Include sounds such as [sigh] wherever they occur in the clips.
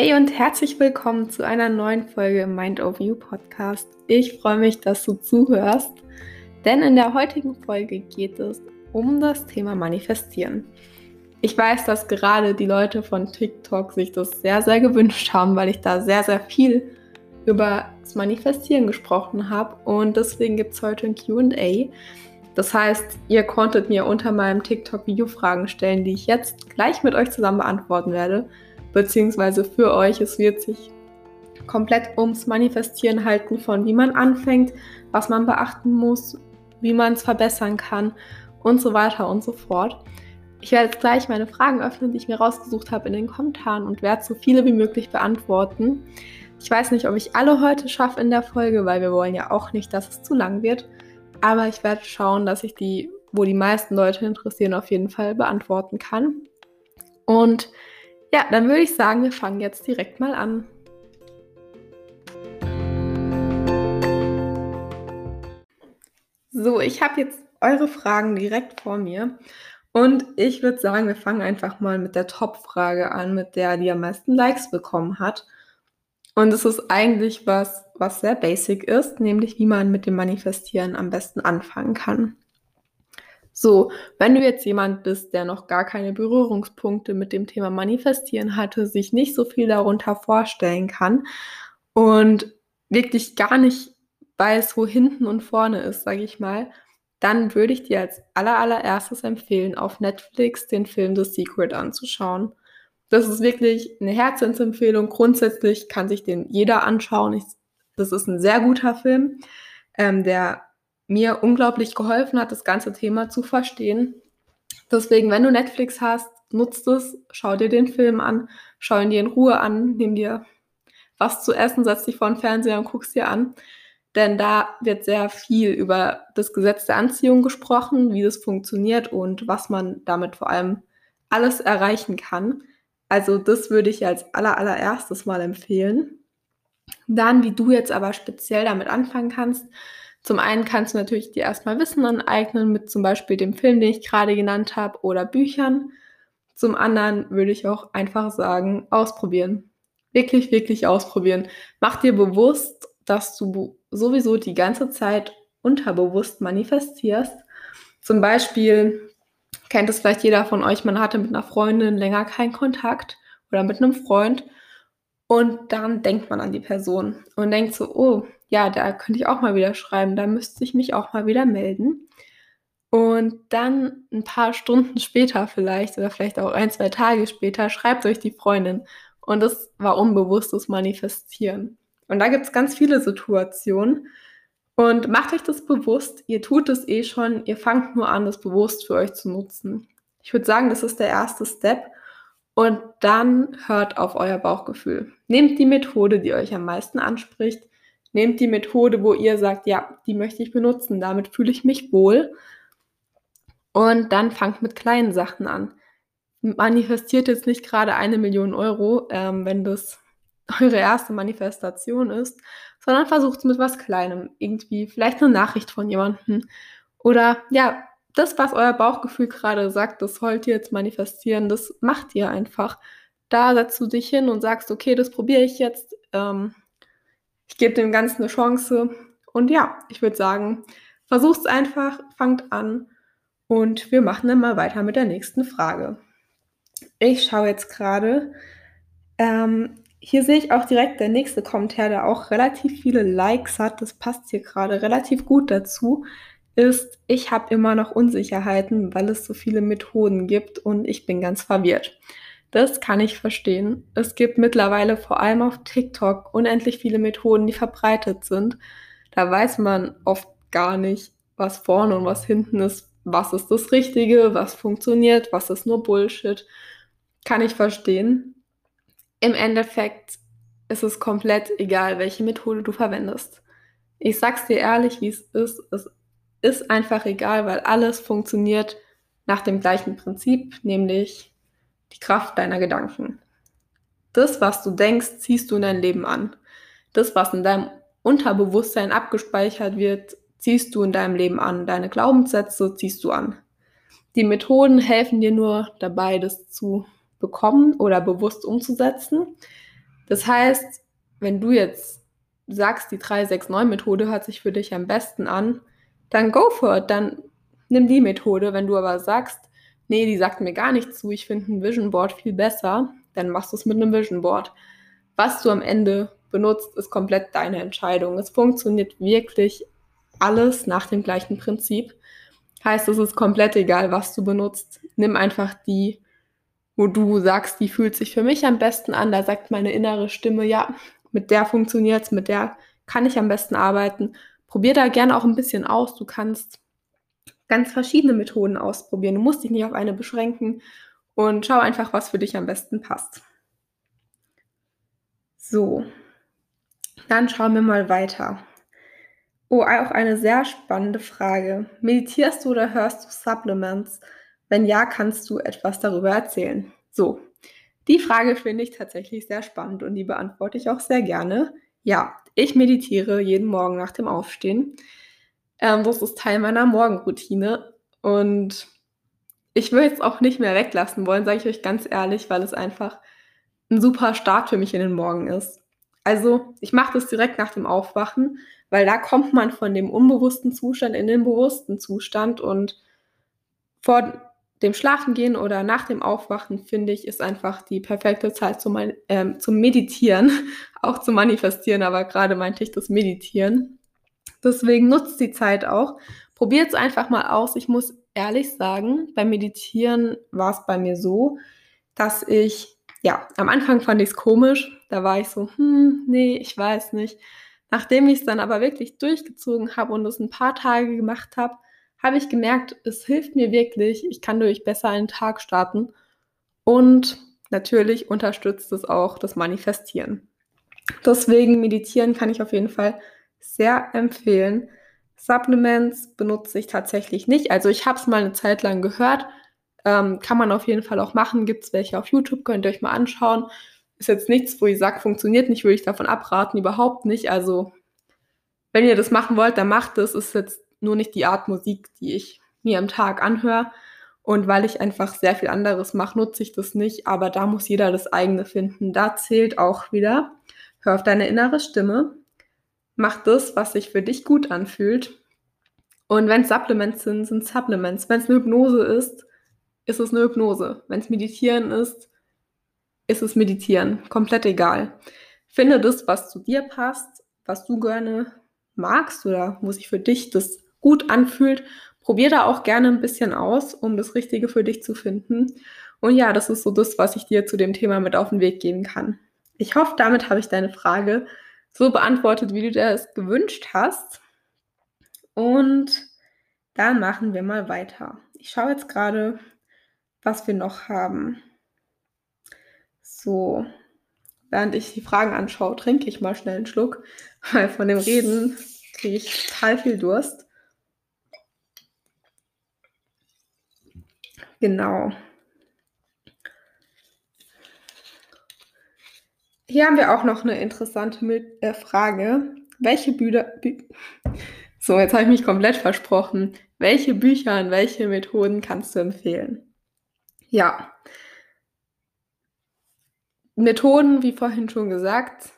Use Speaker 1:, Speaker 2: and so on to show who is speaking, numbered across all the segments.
Speaker 1: Hey und herzlich willkommen zu einer neuen Folge im Mind of You Podcast. Ich freue mich, dass du zuhörst, denn in der heutigen Folge geht es um das Thema Manifestieren. Ich weiß, dass gerade die Leute von TikTok sich das sehr, sehr gewünscht haben, weil ich da sehr, sehr viel über das Manifestieren gesprochen habe und deswegen gibt es heute ein QA. Das heißt, ihr konntet mir unter meinem TikTok-Video Fragen stellen, die ich jetzt gleich mit euch zusammen beantworten werde beziehungsweise für euch. Es wird sich komplett ums Manifestieren halten von wie man anfängt, was man beachten muss, wie man es verbessern kann und so weiter und so fort. Ich werde jetzt gleich meine Fragen öffnen, die ich mir rausgesucht habe in den Kommentaren und werde so viele wie möglich beantworten. Ich weiß nicht, ob ich alle heute schaffe in der Folge, weil wir wollen ja auch nicht, dass es zu lang wird. Aber ich werde schauen, dass ich die, wo die meisten Leute interessieren, auf jeden Fall beantworten kann. Und ja, dann würde ich sagen, wir fangen jetzt direkt mal an. So, ich habe jetzt eure Fragen direkt vor mir. Und ich würde sagen, wir fangen einfach mal mit der Top-Frage an, mit der die am meisten Likes bekommen hat. Und es ist eigentlich was, was sehr basic ist, nämlich wie man mit dem Manifestieren am besten anfangen kann. So, wenn du jetzt jemand bist, der noch gar keine Berührungspunkte mit dem Thema Manifestieren hatte, sich nicht so viel darunter vorstellen kann und wirklich gar nicht weiß, wo hinten und vorne ist, sage ich mal, dann würde ich dir als allerallererstes empfehlen, auf Netflix den Film The Secret anzuschauen. Das ist wirklich eine Herzensempfehlung. Grundsätzlich kann sich den jeder anschauen. Ich, das ist ein sehr guter Film, ähm, der mir unglaublich geholfen hat, das ganze Thema zu verstehen. Deswegen, wenn du Netflix hast, nutzt es, schau dir den Film an, schau ihn dir in Ruhe an, nimm dir was zu essen, setz dich vor den Fernseher und guck's dir an. Denn da wird sehr viel über das Gesetz der Anziehung gesprochen, wie das funktioniert und was man damit vor allem alles erreichen kann. Also das würde ich als aller, allererstes mal empfehlen. Dann, wie du jetzt aber speziell damit anfangen kannst, zum einen kannst du natürlich dir erstmal Wissen aneignen mit zum Beispiel dem Film, den ich gerade genannt habe, oder Büchern. Zum anderen würde ich auch einfach sagen, ausprobieren. Wirklich, wirklich ausprobieren. Mach dir bewusst, dass du sowieso die ganze Zeit unterbewusst manifestierst. Zum Beispiel kennt es vielleicht jeder von euch, man hatte mit einer Freundin länger keinen Kontakt oder mit einem Freund und dann denkt man an die Person und denkt so, oh, ja, da könnte ich auch mal wieder schreiben, da müsste ich mich auch mal wieder melden. Und dann ein paar Stunden später vielleicht oder vielleicht auch ein, zwei Tage später schreibt euch die Freundin. Und das war unbewusstes Manifestieren. Und da gibt es ganz viele Situationen. Und macht euch das bewusst, ihr tut es eh schon, ihr fangt nur an, das bewusst für euch zu nutzen. Ich würde sagen, das ist der erste Step. Und dann hört auf euer Bauchgefühl. Nehmt die Methode, die euch am meisten anspricht. Nehmt die Methode, wo ihr sagt, ja, die möchte ich benutzen, damit fühle ich mich wohl. Und dann fangt mit kleinen Sachen an. Manifestiert jetzt nicht gerade eine Million Euro, ähm, wenn das [laughs] eure erste Manifestation ist, sondern versucht es mit was Kleinem. Irgendwie vielleicht eine Nachricht von jemandem. Oder ja, das, was euer Bauchgefühl gerade sagt, das wollt ihr jetzt manifestieren, das macht ihr einfach. Da setzt du dich hin und sagst, okay, das probiere ich jetzt. Ähm, ich gebe dem Ganzen eine Chance. Und ja, ich würde sagen, versucht es einfach, fangt an und wir machen dann mal weiter mit der nächsten Frage. Ich schaue jetzt gerade. Ähm, hier sehe ich auch direkt der nächste Kommentar, der auch relativ viele Likes hat. Das passt hier gerade relativ gut dazu ist, ich habe immer noch Unsicherheiten, weil es so viele Methoden gibt und ich bin ganz verwirrt. Das kann ich verstehen. Es gibt mittlerweile vor allem auf TikTok unendlich viele Methoden, die verbreitet sind. Da weiß man oft gar nicht, was vorne und was hinten ist, was ist das Richtige, was funktioniert, was ist nur Bullshit. Kann ich verstehen. Im Endeffekt ist es komplett egal, welche Methode du verwendest. Ich sag's dir ehrlich, wie es ist. Es ist einfach egal, weil alles funktioniert nach dem gleichen Prinzip, nämlich die Kraft deiner Gedanken. Das, was du denkst, ziehst du in dein Leben an. Das, was in deinem Unterbewusstsein abgespeichert wird, ziehst du in deinem Leben an. Deine Glaubenssätze ziehst du an. Die Methoden helfen dir nur dabei, das zu bekommen oder bewusst umzusetzen. Das heißt, wenn du jetzt sagst, die 369-Methode hört sich für dich am besten an, dann go for it, dann nimm die Methode. Wenn du aber sagst, nee, die sagt mir gar nicht zu, ich finde ein Vision Board viel besser, dann machst du es mit einem Vision Board. Was du am Ende benutzt, ist komplett deine Entscheidung. Es funktioniert wirklich alles nach dem gleichen Prinzip. Heißt, es ist komplett egal, was du benutzt. Nimm einfach die, wo du sagst, die fühlt sich für mich am besten an. Da sagt meine innere Stimme, ja, mit der funktioniert es, mit der kann ich am besten arbeiten. Probier da gerne auch ein bisschen aus. Du kannst ganz verschiedene Methoden ausprobieren. Du musst dich nicht auf eine beschränken und schau einfach, was für dich am besten passt. So, dann schauen wir mal weiter. Oh, auch eine sehr spannende Frage. Meditierst du oder hörst du Supplements? Wenn ja, kannst du etwas darüber erzählen? So, die Frage finde ich tatsächlich sehr spannend und die beantworte ich auch sehr gerne. Ja, ich meditiere jeden Morgen nach dem Aufstehen. Ähm, das ist Teil meiner Morgenroutine und ich will jetzt auch nicht mehr weglassen wollen, sage ich euch ganz ehrlich, weil es einfach ein super Start für mich in den Morgen ist. Also ich mache das direkt nach dem Aufwachen, weil da kommt man von dem unbewussten Zustand in den bewussten Zustand und vor dem Schlafengehen oder nach dem Aufwachen, finde ich, ist einfach die perfekte Zeit zum, äh, zum Meditieren, [laughs] auch zu manifestieren, aber gerade meinte ich das Meditieren. Deswegen nutzt die Zeit auch. Probiert es einfach mal aus. Ich muss ehrlich sagen, beim Meditieren war es bei mir so, dass ich, ja, am Anfang fand ich es komisch. Da war ich so, hm, nee, ich weiß nicht. Nachdem ich es dann aber wirklich durchgezogen habe und es ein paar Tage gemacht habe, habe ich gemerkt, es hilft mir wirklich. Ich kann durch besser einen Tag starten. Und natürlich unterstützt es auch das Manifestieren. Deswegen meditieren kann ich auf jeden Fall sehr empfehlen. Supplements benutze ich tatsächlich nicht. Also ich habe es mal eine Zeit lang gehört. Ähm, kann man auf jeden Fall auch machen. Gibt es welche auf YouTube, könnt ihr euch mal anschauen. Ist jetzt nichts, wo ich sage, funktioniert nicht, würde ich davon abraten, überhaupt nicht. Also wenn ihr das machen wollt, dann macht es. Ist jetzt nur nicht die Art Musik, die ich mir am Tag anhöre. Und weil ich einfach sehr viel anderes mache, nutze ich das nicht. Aber da muss jeder das eigene finden. Da zählt auch wieder, hör auf deine innere Stimme. Mach das, was sich für dich gut anfühlt. Und wenn es Supplements sind, sind Supplements. Wenn es eine Hypnose ist, ist es eine Hypnose. Wenn es Meditieren ist, ist es Meditieren. Komplett egal. Finde das, was zu dir passt, was du gerne magst oder wo sich für dich das gut anfühlt. Probier da auch gerne ein bisschen aus, um das Richtige für dich zu finden. Und ja, das ist so das, was ich dir zu dem Thema mit auf den Weg geben kann. Ich hoffe, damit habe ich deine Frage so beantwortet, wie du dir es gewünscht hast. Und dann machen wir mal weiter. Ich schaue jetzt gerade, was wir noch haben. So, während ich die Fragen anschaue, trinke ich mal schnell einen Schluck, [laughs] weil von dem Reden kriege ich total viel Durst. Genau. Hier haben wir auch noch eine interessante äh, Frage. Welche Bücher. Bü so, jetzt habe ich mich komplett versprochen. Welche Bücher und welche Methoden kannst du empfehlen? Ja. Methoden, wie vorhin schon gesagt,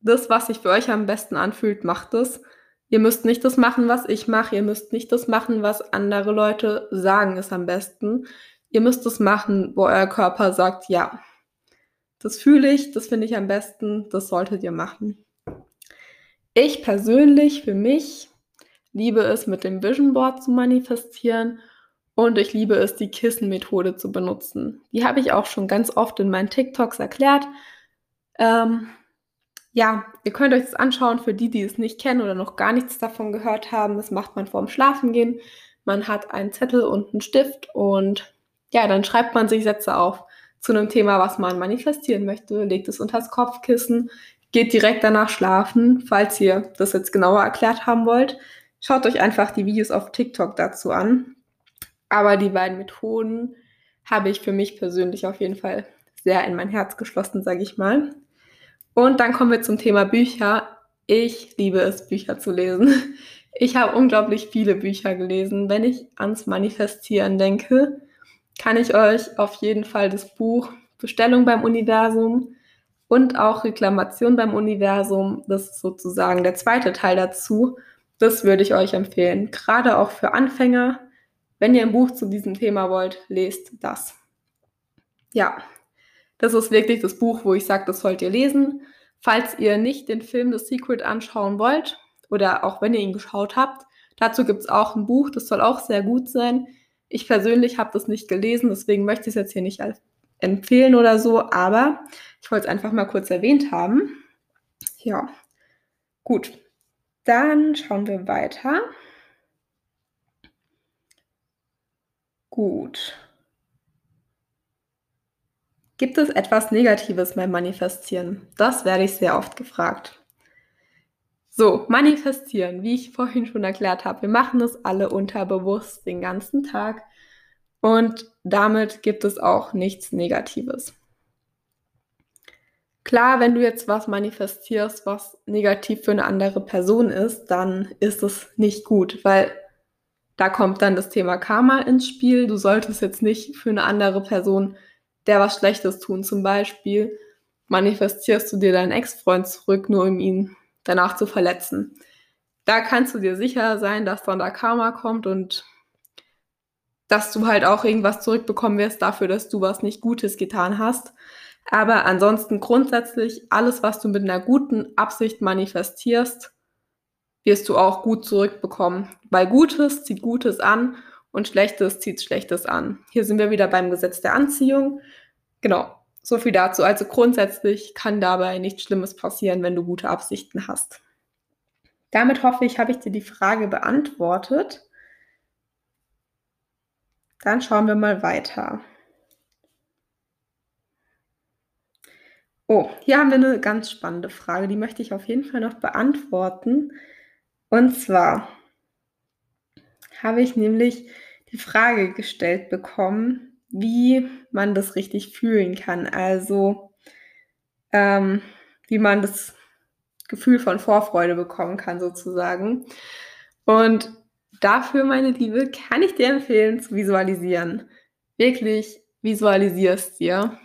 Speaker 1: das, was sich für euch am besten anfühlt, macht es. Ihr müsst nicht das machen, was ich mache. Ihr müsst nicht das machen, was andere Leute sagen, ist am besten. Ihr müsst das machen, wo euer Körper sagt, ja, das fühle ich, das finde ich am besten, das solltet ihr machen. Ich persönlich, für mich, liebe es, mit dem Vision Board zu manifestieren und ich liebe es, die Kissenmethode zu benutzen. Die habe ich auch schon ganz oft in meinen TikToks erklärt. Ähm, ja, ihr könnt euch das anschauen für die, die es nicht kennen oder noch gar nichts davon gehört haben. Das macht man vorm Schlafengehen. Man hat einen Zettel und einen Stift und ja, dann schreibt man sich Sätze auf zu einem Thema, was man manifestieren möchte, legt es unters Kopfkissen, geht direkt danach schlafen. Falls ihr das jetzt genauer erklärt haben wollt, schaut euch einfach die Videos auf TikTok dazu an. Aber die beiden Methoden habe ich für mich persönlich auf jeden Fall sehr in mein Herz geschlossen, sage ich mal. Und dann kommen wir zum Thema Bücher. Ich liebe es, Bücher zu lesen. Ich habe unglaublich viele Bücher gelesen. Wenn ich ans Manifestieren denke, kann ich euch auf jeden Fall das Buch Bestellung beim Universum und auch Reklamation beim Universum. Das ist sozusagen der zweite Teil dazu. Das würde ich euch empfehlen, gerade auch für Anfänger. Wenn ihr ein Buch zu diesem Thema wollt, lest das. Ja, das ist wirklich das Buch, wo ich sage, das sollt ihr lesen. Falls ihr nicht den Film The Secret anschauen wollt oder auch wenn ihr ihn geschaut habt, dazu gibt es auch ein Buch, das soll auch sehr gut sein. Ich persönlich habe das nicht gelesen, deswegen möchte ich es jetzt hier nicht empfehlen oder so, aber ich wollte es einfach mal kurz erwähnt haben. Ja, gut. Dann schauen wir weiter. Gut. Gibt es etwas Negatives beim Manifestieren? Das werde ich sehr oft gefragt. So, manifestieren, wie ich vorhin schon erklärt habe, wir machen das alle unterbewusst den ganzen Tag und damit gibt es auch nichts Negatives. Klar, wenn du jetzt was manifestierst, was negativ für eine andere Person ist, dann ist es nicht gut, weil da kommt dann das Thema Karma ins Spiel. Du solltest jetzt nicht für eine andere Person der was Schlechtes tun. Zum Beispiel manifestierst du dir deinen Ex-Freund zurück, nur um ihn danach zu verletzen. Da kannst du dir sicher sein, dass dann da Karma kommt und dass du halt auch irgendwas zurückbekommen wirst dafür, dass du was nicht Gutes getan hast. Aber ansonsten grundsätzlich alles, was du mit einer guten Absicht manifestierst, wirst du auch gut zurückbekommen. Weil Gutes zieht Gutes an und Schlechtes zieht Schlechtes an. Hier sind wir wieder beim Gesetz der Anziehung. Genau, so viel dazu. Also grundsätzlich kann dabei nichts Schlimmes passieren, wenn du gute Absichten hast. Damit hoffe ich, habe ich dir die Frage beantwortet. Dann schauen wir mal weiter. Oh, hier haben wir eine ganz spannende Frage, die möchte ich auf jeden Fall noch beantworten. Und zwar habe ich nämlich die Frage gestellt bekommen, wie man das richtig fühlen kann. Also ähm, wie man das Gefühl von Vorfreude bekommen kann sozusagen. Und dafür, meine Liebe, kann ich dir empfehlen zu visualisieren. Wirklich visualisierst dir.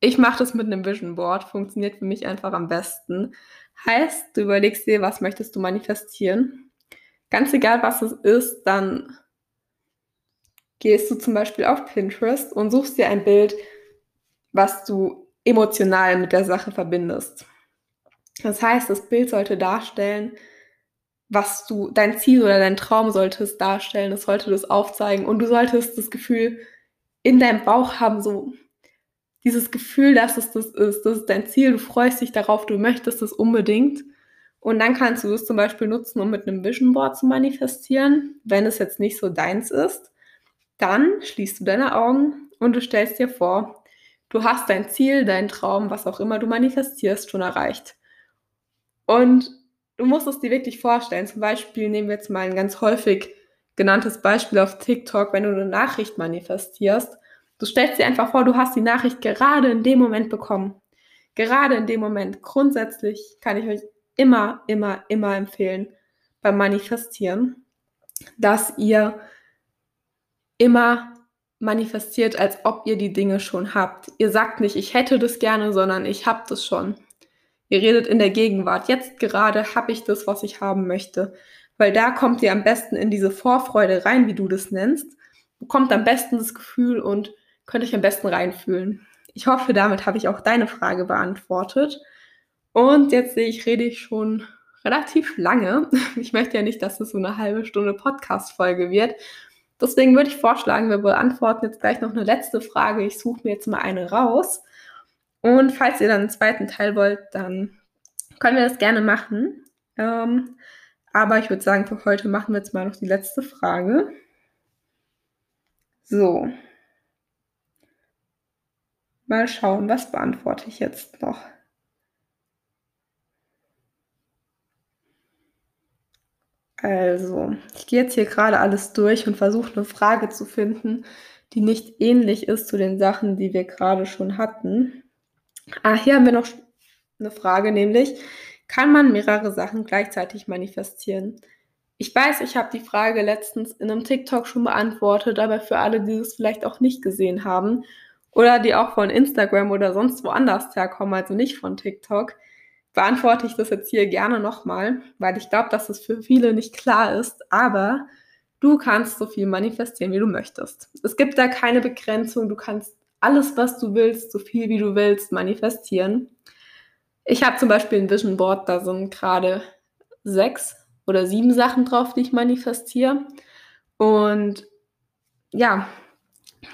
Speaker 1: Ich mache das mit einem Vision Board, funktioniert für mich einfach am besten. Heißt, du überlegst dir, was möchtest du manifestieren. Ganz egal, was es ist, dann gehst du zum Beispiel auf Pinterest und suchst dir ein Bild, was du emotional mit der Sache verbindest. Das heißt, das Bild sollte darstellen, was du, dein Ziel oder dein Traum sollte es darstellen, es sollte das aufzeigen und du solltest das Gefühl in deinem Bauch haben, so dieses Gefühl, dass es das ist, das ist dein Ziel, du freust dich darauf, du möchtest es unbedingt. Und dann kannst du es zum Beispiel nutzen, um mit einem Vision Board zu manifestieren, wenn es jetzt nicht so deins ist. Dann schließt du deine Augen und du stellst dir vor, du hast dein Ziel, deinen Traum, was auch immer du manifestierst, schon erreicht. Und du musst es dir wirklich vorstellen. Zum Beispiel nehmen wir jetzt mal ein ganz häufig genanntes Beispiel auf TikTok, wenn du eine Nachricht manifestierst. Du stellst dir einfach vor, du hast die Nachricht gerade in dem Moment bekommen. Gerade in dem Moment. Grundsätzlich kann ich euch immer, immer, immer empfehlen beim Manifestieren, dass ihr immer manifestiert, als ob ihr die Dinge schon habt. Ihr sagt nicht, ich hätte das gerne, sondern ich habe das schon. Ihr redet in der Gegenwart. Jetzt gerade habe ich das, was ich haben möchte. Weil da kommt ihr am besten in diese Vorfreude rein, wie du das nennst. Bekommt am besten das Gefühl und könnt euch am besten reinfühlen. Ich hoffe, damit habe ich auch deine Frage beantwortet. Und jetzt sehe ich, rede ich schon relativ lange. [laughs] Ich möchte ja nicht, dass es so eine halbe Stunde Podcast-Folge wird. Deswegen würde ich vorschlagen, wir beantworten jetzt gleich noch eine letzte Frage. Ich suche mir jetzt mal eine raus. Und falls ihr dann einen zweiten Teil wollt, dann können wir das gerne machen. Ähm, aber ich würde sagen, für heute machen wir jetzt mal noch die letzte Frage. So. Mal schauen, was beantworte ich jetzt noch. Also, ich gehe jetzt hier gerade alles durch und versuche eine Frage zu finden, die nicht ähnlich ist zu den Sachen, die wir gerade schon hatten. Ah, hier haben wir noch eine Frage, nämlich, kann man mehrere Sachen gleichzeitig manifestieren? Ich weiß, ich habe die Frage letztens in einem TikTok schon beantwortet, aber für alle, die es vielleicht auch nicht gesehen haben oder die auch von Instagram oder sonst woanders herkommen, also nicht von TikTok, beantworte ich das jetzt hier gerne nochmal, weil ich glaube, dass es für viele nicht klar ist. Aber du kannst so viel manifestieren, wie du möchtest. Es gibt da keine Begrenzung. Du kannst alles, was du willst, so viel wie du willst, manifestieren. Ich habe zum Beispiel ein Vision Board, da sind gerade sechs oder sieben Sachen drauf, die ich manifestiere. Und ja,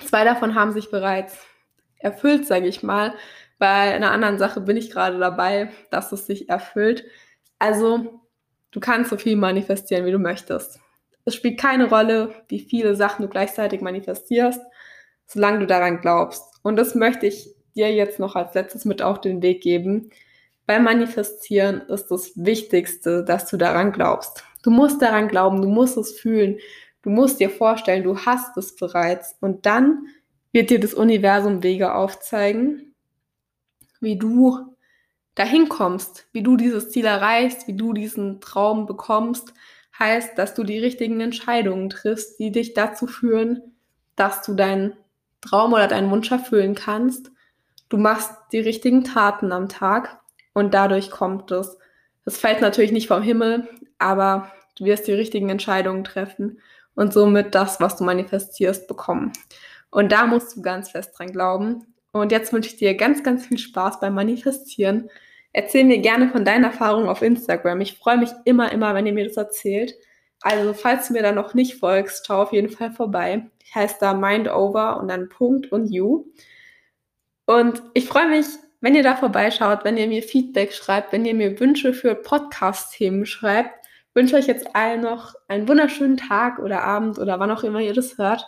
Speaker 1: zwei davon haben sich bereits erfüllt, sage ich mal. Bei einer anderen Sache bin ich gerade dabei, dass es sich erfüllt. Also, du kannst so viel manifestieren, wie du möchtest. Es spielt keine Rolle, wie viele Sachen du gleichzeitig manifestierst, solange du daran glaubst. Und das möchte ich dir jetzt noch als letztes mit auf den Weg geben. Beim Manifestieren ist das Wichtigste, dass du daran glaubst. Du musst daran glauben, du musst es fühlen, du musst dir vorstellen, du hast es bereits. Und dann wird dir das Universum Wege aufzeigen, wie du dahin kommst, wie du dieses Ziel erreichst, wie du diesen Traum bekommst, heißt, dass du die richtigen Entscheidungen triffst, die dich dazu führen, dass du deinen Traum oder deinen Wunsch erfüllen kannst. Du machst die richtigen Taten am Tag und dadurch kommt es. Es fällt natürlich nicht vom Himmel, aber du wirst die richtigen Entscheidungen treffen und somit das, was du manifestierst, bekommen. Und da musst du ganz fest dran glauben. Und jetzt wünsche ich dir ganz, ganz viel Spaß beim Manifestieren. Erzähl mir gerne von deinen Erfahrungen auf Instagram. Ich freue mich immer, immer, wenn ihr mir das erzählt. Also, falls du mir da noch nicht folgst, schau auf jeden Fall vorbei. Ich heiße da Mindover und dann Punkt und You. Und ich freue mich, wenn ihr da vorbeischaut, wenn ihr mir Feedback schreibt, wenn ihr mir Wünsche für Podcast-Themen schreibt. Ich wünsche euch jetzt allen noch einen wunderschönen Tag oder Abend oder wann auch immer ihr das hört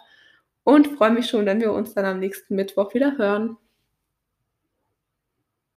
Speaker 1: und freue mich schon, wenn wir uns dann am nächsten Mittwoch wieder hören.